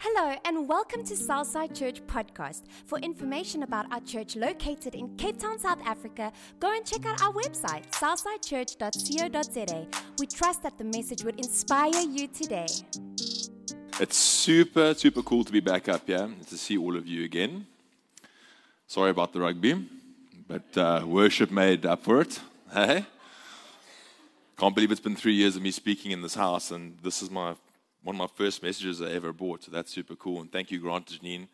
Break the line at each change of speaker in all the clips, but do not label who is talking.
Hello, and welcome to Southside Church Podcast. For information about our church located in Cape Town, South Africa, go and check out our website, southsidechurch.co.za. We trust that the message would inspire you today.
It's super, super cool to be back up here to see all of you again. Sorry about the rugby, but uh, worship made up for it. Hey? Can't believe it's been three years of me speaking in this house, and this is my one of my first messages I ever bought. So that's super cool. And thank you, Grant Janine,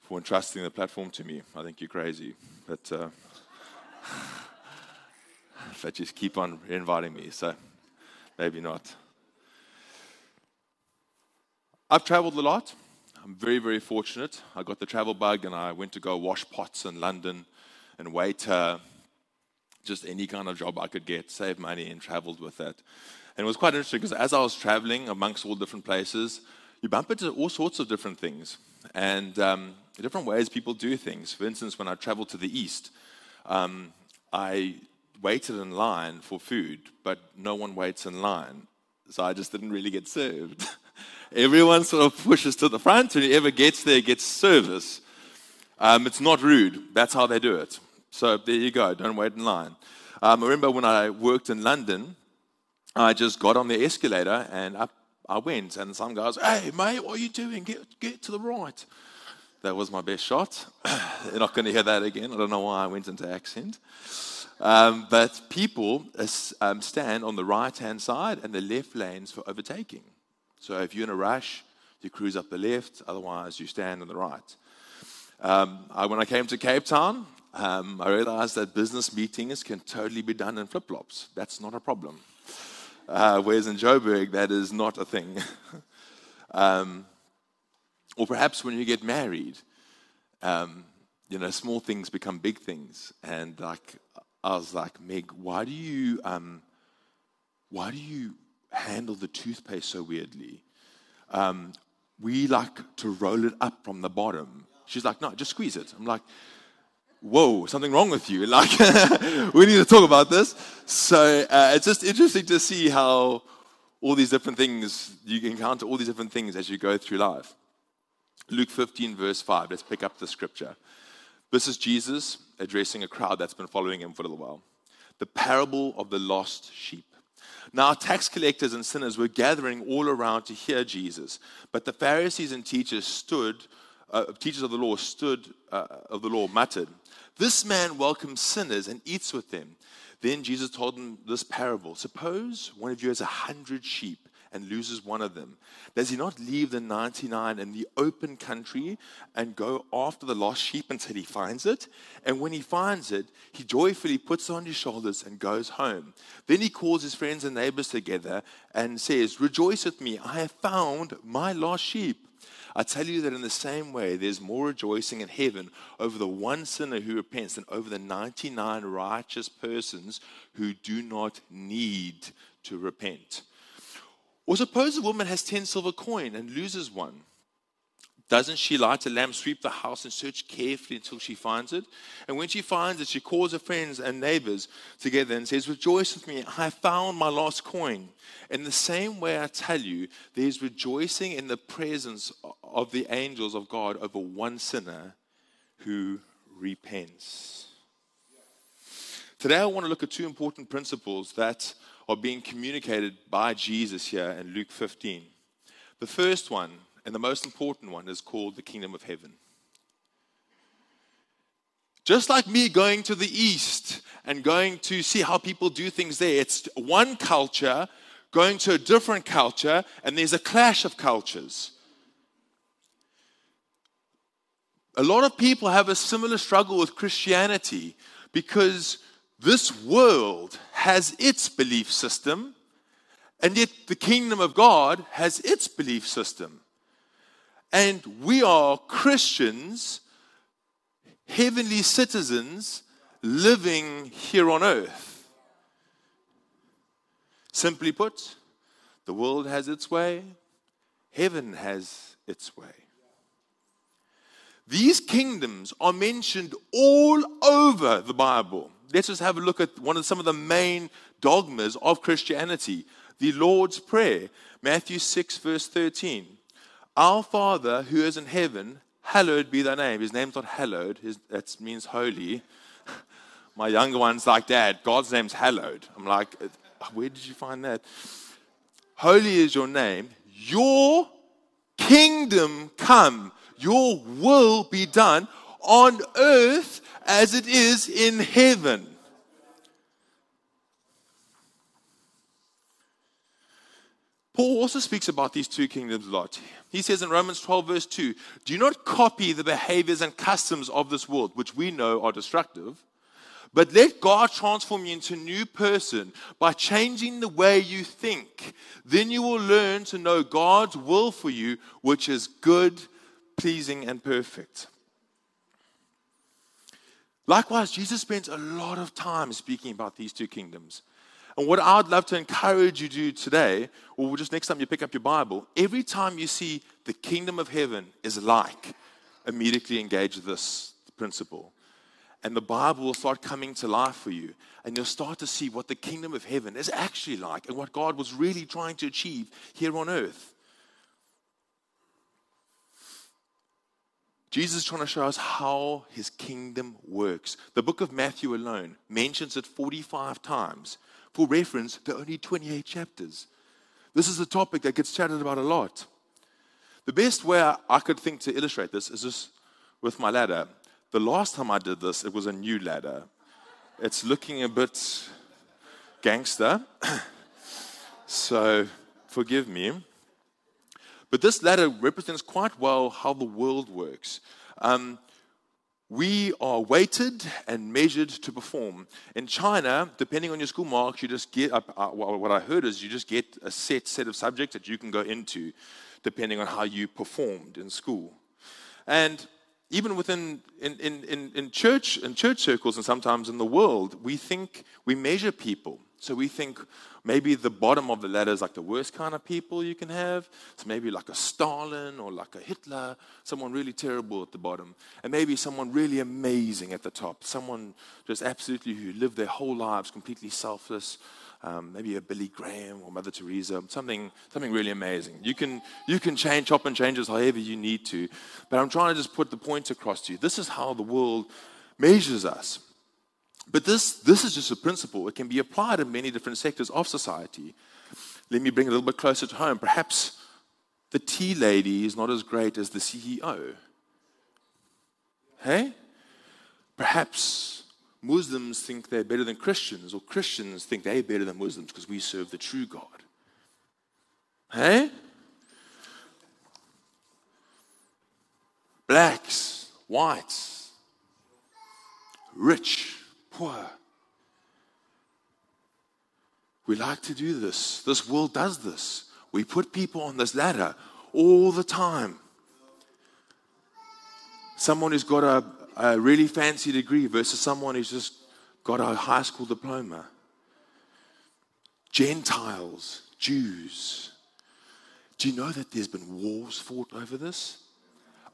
for entrusting the platform to me. I think you're crazy, but uh, but just keep on inviting me. So maybe not. I've traveled a lot. I'm very, very fortunate. I got the travel bug and I went to go wash pots in London and wait just any kind of job I could get, save money, and traveled with that. And it was quite interesting because as I was traveling amongst all different places, you bump into all sorts of different things and um, different ways people do things. For instance, when I traveled to the east, um, I waited in line for food, but no one waits in line. So I just didn't really get served. Everyone sort of pushes to the front, and whoever gets there gets service. Um, it's not rude. That's how they do it. So there you go. Don't wait in line. Um, I remember when I worked in London, I just got on the escalator and up I went. And some guys, hey, mate, what are you doing? Get, get to the right. That was my best shot. You're not going to hear that again. I don't know why I went into accent. Um, but people um, stand on the right hand side and the left lanes for overtaking. So if you're in a rush, you cruise up the left, otherwise, you stand on the right. Um, I, when I came to Cape Town, um, I realized that business meetings can totally be done in flip flops. That's not a problem. Uh, whereas in Joburg, that is not a thing. um, or perhaps when you get married, um, you know, small things become big things. And like, I was like, Meg, why do you, um, why do you handle the toothpaste so weirdly? Um, we like to roll it up from the bottom. She's like, no, just squeeze it. I'm like, whoa, something wrong with you. Like, we need to talk about this. So uh, it's just interesting to see how all these different things, you encounter all these different things as you go through life. Luke 15, verse 5. Let's pick up the scripture. This is Jesus addressing a crowd that's been following him for a little while. The parable of the lost sheep. Now, tax collectors and sinners were gathering all around to hear Jesus, but the Pharisees and teachers stood, uh, teachers of the law stood, uh, of the law muttered, this man welcomes sinners and eats with them. Then Jesus told them this parable Suppose one of you has a hundred sheep and loses one of them. Does he not leave the 99 in the open country and go after the lost sheep until he finds it? And when he finds it, he joyfully puts it on his shoulders and goes home. Then he calls his friends and neighbors together and says, Rejoice with me, I have found my lost sheep. I tell you that in the same way, there's more rejoicing in heaven over the one sinner who repents than over the 99 righteous persons who do not need to repent. Or suppose a woman has 10 silver coin and loses one. Doesn't she light a lamp, sweep the house, and search carefully until she finds it? And when she finds it, she calls her friends and neighbors together and says, Rejoice with me, I have found my lost coin. In the same way, I tell you, there's rejoicing in the presence of the angels of God over one sinner who repents. Today, I want to look at two important principles that are being communicated by Jesus here in Luke 15. The first one and the most important one is called the kingdom of heaven. Just like me going to the east and going to see how people do things there, it's one culture going to a different culture, and there's a clash of cultures. A lot of people have a similar struggle with Christianity because this world has its belief system, and yet the kingdom of God has its belief system. And we are Christians, heavenly citizens, living here on earth. Simply put, the world has its way, heaven has its way. These kingdoms are mentioned all over the Bible. Let's just have a look at one of some of the main dogmas of Christianity the Lord's Prayer, Matthew 6, verse 13. Our Father who is in heaven, hallowed be thy name. His name's not hallowed, that means holy. My younger one's like, Dad, God's name's hallowed. I'm like, where did you find that? Holy is your name. Your kingdom come. Your will be done on earth as it is in heaven. Paul also speaks about these two kingdoms a lot. He says in Romans 12, verse 2 Do not copy the behaviors and customs of this world, which we know are destructive, but let God transform you into a new person by changing the way you think. Then you will learn to know God's will for you, which is good, pleasing, and perfect. Likewise, Jesus spends a lot of time speaking about these two kingdoms. And what I'd love to encourage you to do today, or just next time you pick up your Bible, every time you see the kingdom of heaven is like, immediately engage this principle. And the Bible will start coming to life for you. And you'll start to see what the kingdom of heaven is actually like and what God was really trying to achieve here on earth. Jesus is trying to show us how his kingdom works. The book of Matthew alone mentions it 45 times. For reference, there are only 28 chapters. This is a topic that gets chatted about a lot. The best way I could think to illustrate this is just with my ladder. The last time I did this, it was a new ladder. It's looking a bit gangster, so forgive me. But this ladder represents quite well how the world works. Um, we are weighted and measured to perform. In China, depending on your school marks, you just get, uh, uh, what I heard is you just get a set set of subjects that you can go into depending on how you performed in school. And even within in, in, in, in church in church circles and sometimes in the world, we think we measure people. So we think maybe the bottom of the ladder is like the worst kind of people you can have. So maybe like a Stalin or like a Hitler, someone really terrible at the bottom. And maybe someone really amazing at the top. Someone just absolutely who lived their whole lives completely selfless. Um, maybe a Billy Graham or Mother Teresa, something, something really amazing. You can, you can change, chop and change this however you need to. But I'm trying to just put the point across to you. This is how the world measures us. But this, this is just a principle. It can be applied in many different sectors of society. Let me bring it a little bit closer to home. Perhaps the tea lady is not as great as the CEO. Hey? Perhaps Muslims think they're better than Christians, or Christians think they're better than Muslims because we serve the true God. Hey? Blacks, whites, rich, We like to do this. This world does this. We put people on this ladder all the time. Someone who's got a, a really fancy degree versus someone who's just got a high school diploma. Gentiles, Jews. Do you know that there's been wars fought over this?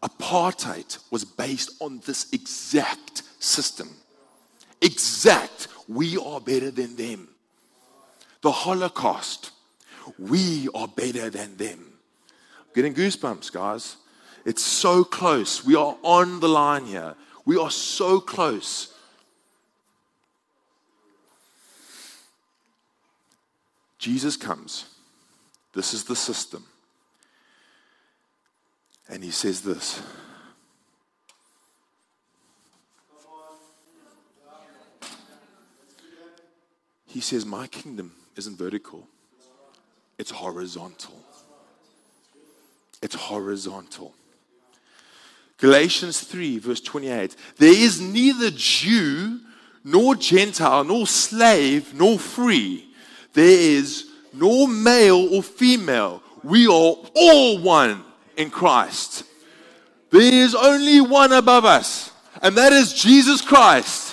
Apartheid was based on this exact system exact, we are better than them. The Holocaust, we are better than them. Getting goosebumps, guys. It's so close. We are on the line here. We are so close. Jesus comes. This is the system. And he says this He says, My kingdom isn't vertical, it's horizontal. It's horizontal. Galatians 3, verse 28. There is neither Jew nor Gentile, nor slave, nor free. There is nor male or female. We are all one in Christ. There is only one above us, and that is Jesus Christ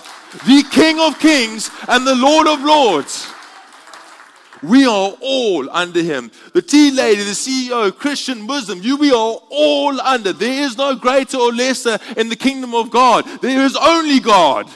the King of Kings and the Lord of Lords. We are all under him. The tea lady, the CEO, Christian, Muslim, you, we are all under. There is no greater or lesser in the kingdom of God. There is only God.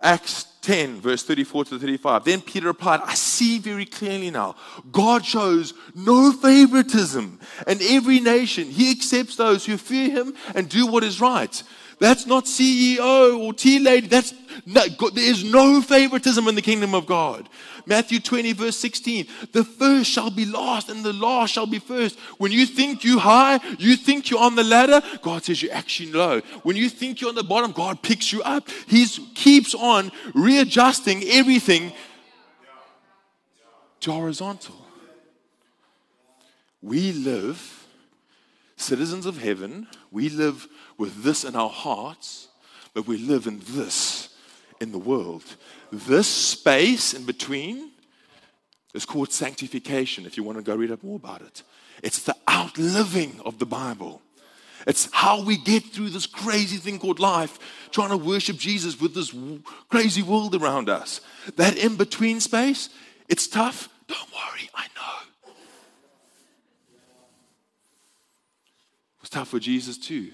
Acts 10, verse 34 to 35. Then Peter replied, I see very clearly now. God shows no favoritism, and every nation, he accepts those who fear him and do what is right. That's not CEO or tea lady. That's there is no favoritism in the kingdom of God. Matthew 20, verse 16. The first shall be last, and the last shall be first. When you think you high, you think you're on the ladder, God says you're actually low. When you think you're on the bottom, God picks you up. He keeps on readjusting everything to horizontal. We live citizens of heaven. We live with this in our hearts, but we live in this in the world. This space in between is called sanctification, if you want to go read up more about it. It's the outliving of the Bible. It's how we get through this crazy thing called life, trying to worship Jesus with this crazy world around us. That in between space, it's tough. Don't worry, I know. It was tough for Jesus too.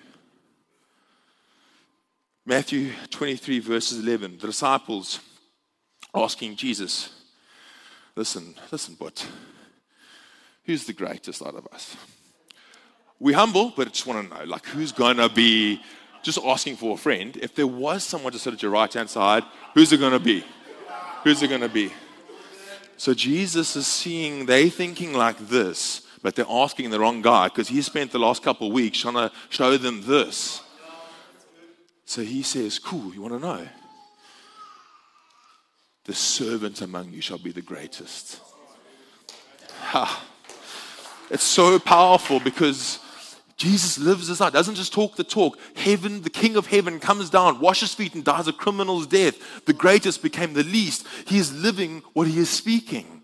Matthew 23, verses 11. The disciples asking Jesus, Listen, listen, but who's the greatest out of us? We're humble, but just want to know, like, who's going to be just asking for a friend? If there was someone to sit at your right hand side, who's it going to be? Who's it going to be? So Jesus is seeing they thinking like this, but they're asking the wrong guy because he spent the last couple of weeks trying to show them this. So he says, Cool, you want to know? The servant among you shall be the greatest. Ha. It's so powerful because Jesus lives this out, doesn't just talk the talk. Heaven, the King of heaven, comes down, washes feet, and dies a criminal's death. The greatest became the least. He is living what he is speaking.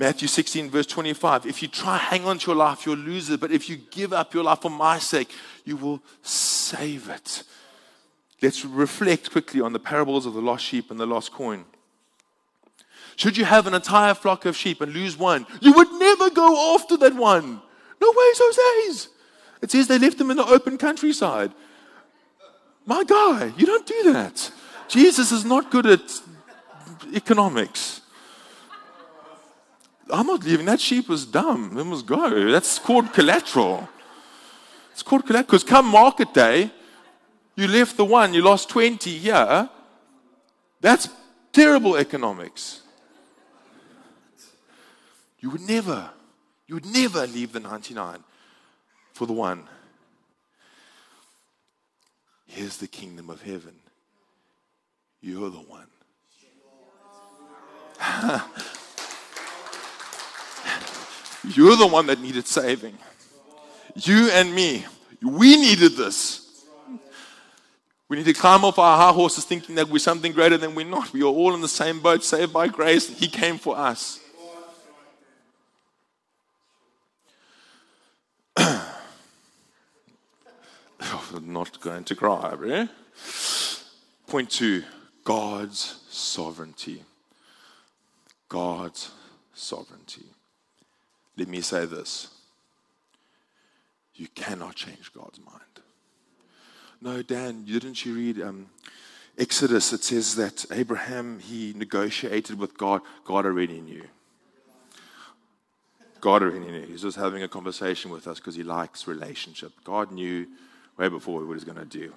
Matthew 16, verse 25. If you try hang on to your life, you'll lose it. But if you give up your life for my sake, you will save it. Let's reflect quickly on the parables of the lost sheep and the lost coin. Should you have an entire flock of sheep and lose one, you would never go after that one. No ways, Jose's. It says they left them in the open countryside. My guy, you don't do that. Jesus is not good at economics. I'm not leaving. That sheep was dumb. It must go. That's called collateral. It's called collateral. Because come market day, you left the one, you lost 20 here. That's terrible economics. You would never, you would never leave the 99 for the one. Here's the kingdom of heaven. You're the one. You're the one that needed saving. You and me. We needed this. We need to climb off our high horses thinking that we're something greater than we're not. We are all in the same boat, saved by grace. He came for us. Not going to cry? Point two God's sovereignty. God's sovereignty. Let me say this you cannot change God's mind. No, Dan, didn't you read um, Exodus? It says that Abraham, he negotiated with God. God already knew. God already knew. He's just having a conversation with us because he likes relationship. God knew way before what he was going to do.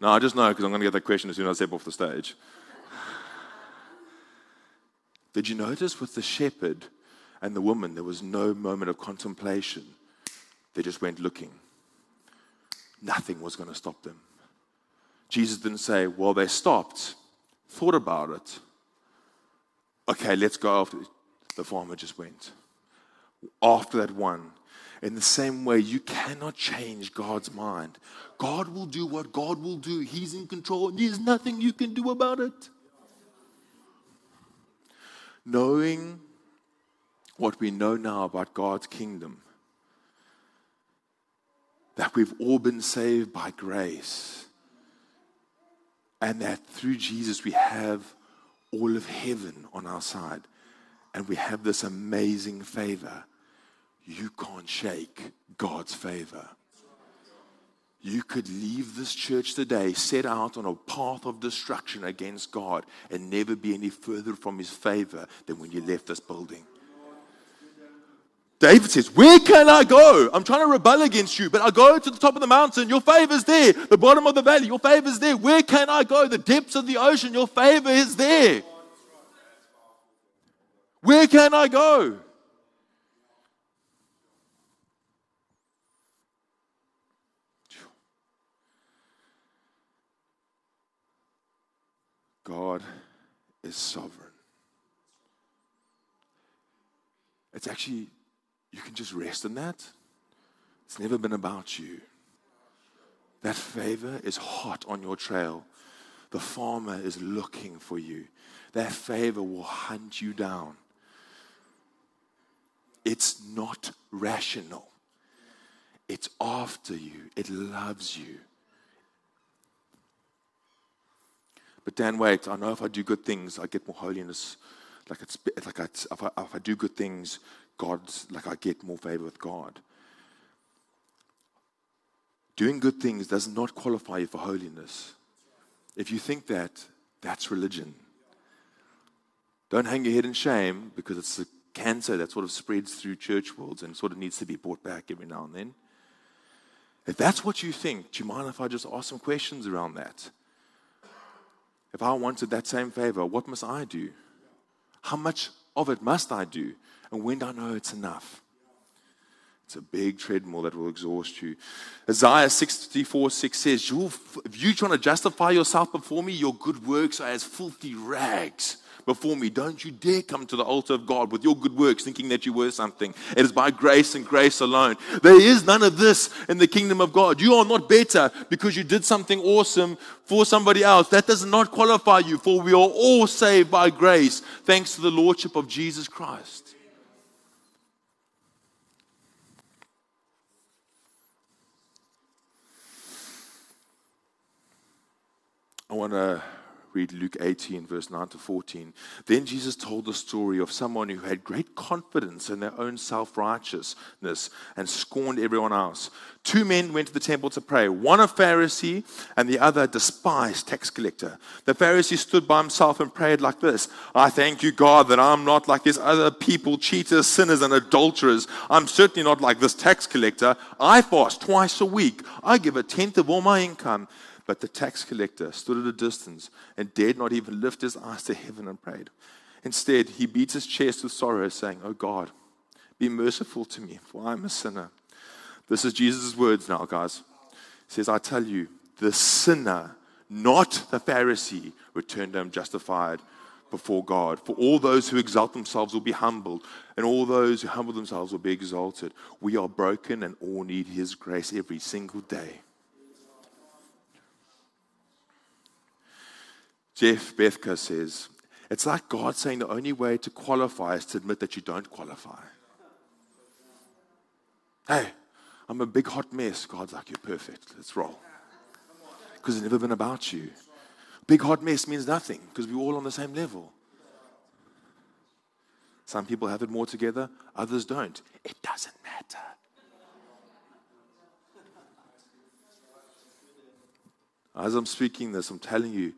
No, I just know because I'm going to get that question as soon as I step off the stage. Did you notice with the shepherd, and the woman, there was no moment of contemplation. They just went looking. Nothing was going to stop them. Jesus didn't say, well, they stopped, thought about it. Okay, let's go after it. The farmer just went. After that one, in the same way, you cannot change God's mind. God will do what God will do. He's in control, and there's nothing you can do about it. Knowing what we know now about God's kingdom that we've all been saved by grace, and that through Jesus we have all of heaven on our side, and we have this amazing favor. You can't shake God's favor. you could leave this church today, set out on a path of destruction against God, and never be any further from His favor than when you left this building. David says, Where can I go? I'm trying to rebel against you, but I go to the top of the mountain. Your favor's there. The bottom of the valley, your favor's there. Where can I go? The depths of the ocean, your favor is there. Where can I go? God is sovereign. It's actually, you can just rest in that. It's never been about you. That favor is hot on your trail. The farmer is looking for you. That favor will hunt you down. It's not rational. It's after you. It loves you. But Dan, wait, I know if I do good things, I get more holiness. Like it's like if, I, if I do good things, God's like I get more favor with God. Doing good things does not qualify you for holiness. If you think that, that's religion. Don't hang your head in shame because it's a cancer that sort of spreads through church worlds and sort of needs to be brought back every now and then. If that's what you think, do you mind if I just ask some questions around that? If I wanted that same favor, what must I do? How much of it must I do? And when do I know it's enough? It's a big treadmill that will exhaust you. Isaiah 64 6 says, If you're trying to justify yourself before me, your good works are as filthy rags before me. Don't you dare come to the altar of God with your good works thinking that you were something. It is by grace and grace alone. There is none of this in the kingdom of God. You are not better because you did something awesome for somebody else. That does not qualify you, for we are all saved by grace thanks to the Lordship of Jesus Christ. I want to read Luke 18, verse 9 to 14. Then Jesus told the story of someone who had great confidence in their own self righteousness and scorned everyone else. Two men went to the temple to pray, one a Pharisee and the other a despised tax collector. The Pharisee stood by himself and prayed like this I thank you, God, that I'm not like these other people, cheaters, sinners, and adulterers. I'm certainly not like this tax collector. I fast twice a week, I give a tenth of all my income. But the tax collector stood at a distance and dared not even lift his eyes to heaven and prayed. Instead, he beat his chest with sorrow, saying, Oh God, be merciful to me, for I am a sinner. This is Jesus' words now, guys. He says, I tell you, the sinner, not the Pharisee, returned home justified before God. For all those who exalt themselves will be humbled, and all those who humble themselves will be exalted. We are broken and all need His grace every single day. Jeff Bethke says, it's like God saying the only way to qualify is to admit that you don't qualify. Hey, I'm a big hot mess. God's like, you're perfect. Let's roll. Because it's never been about you. Big hot mess means nothing because we're all on the same level. Some people have it more together, others don't. It doesn't matter. As I'm speaking this, I'm telling you,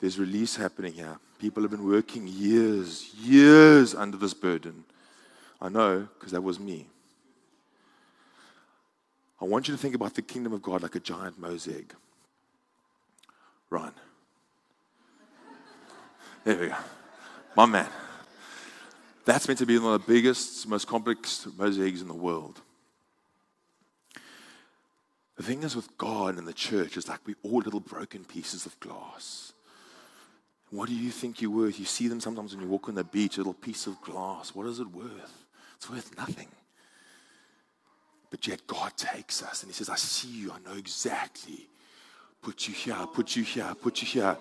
there's release happening here. People have been working years, years under this burden. I know because that was me. I want you to think about the kingdom of God like a giant mosaic. Run. There we go. My man. That's meant to be one of the biggest, most complex mosaics in the world. The thing is with God and the church is like we're all little broken pieces of glass. What do you think you're worth? You see them sometimes when you walk on the beach, a little piece of glass. What is it worth? It's worth nothing. But yet God takes us and He says, I see you, I know exactly. Put you here, put you here, put you here.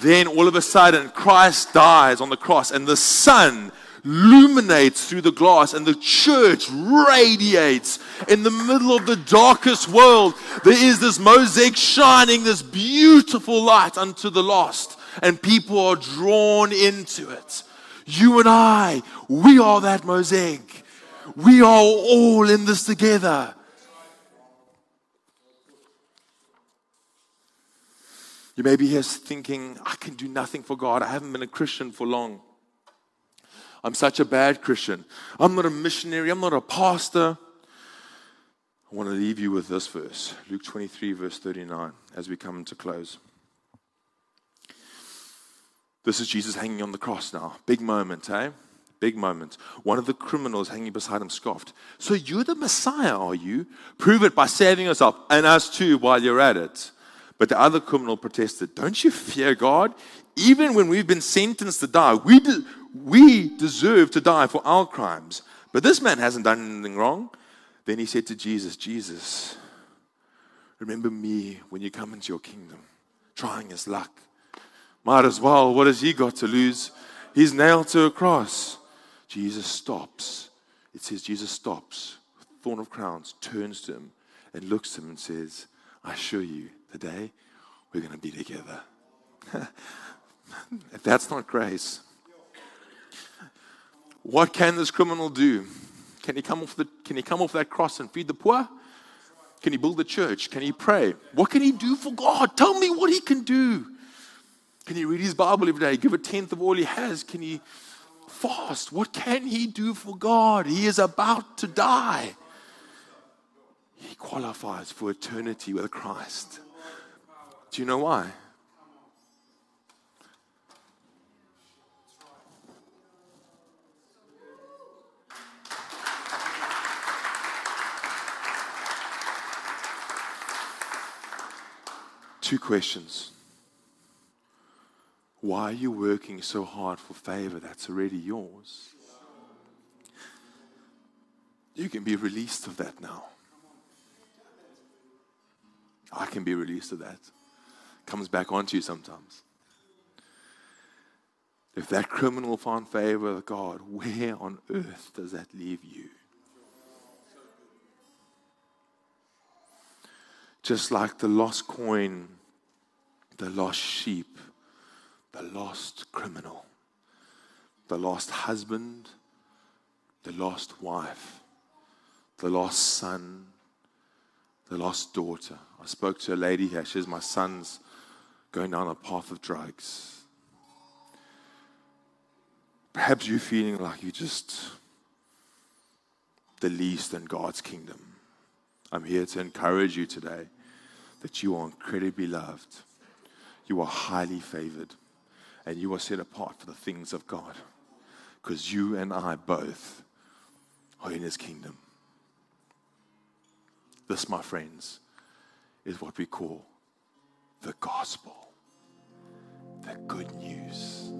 Then all of a sudden, Christ dies on the cross, and the sun illuminates through the glass, and the church radiates in the middle of the darkest world. There is this mosaic shining this beautiful light unto the lost and people are drawn into it. You and I, we are that mosaic. We are all in this together. You may be here thinking, I can do nothing for God. I haven't been a Christian for long. I'm such a bad Christian. I'm not a missionary. I'm not a pastor. I want to leave you with this verse Luke 23, verse 39, as we come to close. This is Jesus hanging on the cross now. Big moment, eh? Big moment. One of the criminals hanging beside him scoffed. So you're the Messiah, are you? Prove it by saving yourself and us too while you're at it. But the other criminal protested, Don't you fear God? Even when we've been sentenced to die, we, de- we deserve to die for our crimes. But this man hasn't done anything wrong. Then he said to Jesus, Jesus, remember me when you come into your kingdom, trying his luck. Might as well. What has he got to lose? He's nailed to a cross. Jesus stops. It says Jesus stops, thorn of crowns, turns to him and looks at him and says, I assure you, today we're going to be together. if that's not grace, what can this criminal do? Can he come off the can he come off that cross and feed the poor? Can he build a church? Can he pray? What can he do for God? Tell me what he can do. Can he read his Bible every day? Give a tenth of all he has? Can he fast? What can he do for God? He is about to die. He qualifies for eternity with Christ. Do you know why? Two questions. Why are you working so hard for favor that's already yours? You can be released of that now. I can be released of that. Comes back onto you sometimes. If that criminal found favor with God, where on earth does that leave you? Just like the lost coin, the lost sheep, the lost criminal, the lost husband, the lost wife, the lost son, the lost daughter. I spoke to a lady here. She says, My son's going down a path of drugs. Perhaps you're feeling like you're just the least in God's kingdom. I'm here to encourage you today that you are incredibly loved, you are highly favored, and you are set apart for the things of God. Because you and I both are in His kingdom. This, my friends, is what we call the gospel, the good news.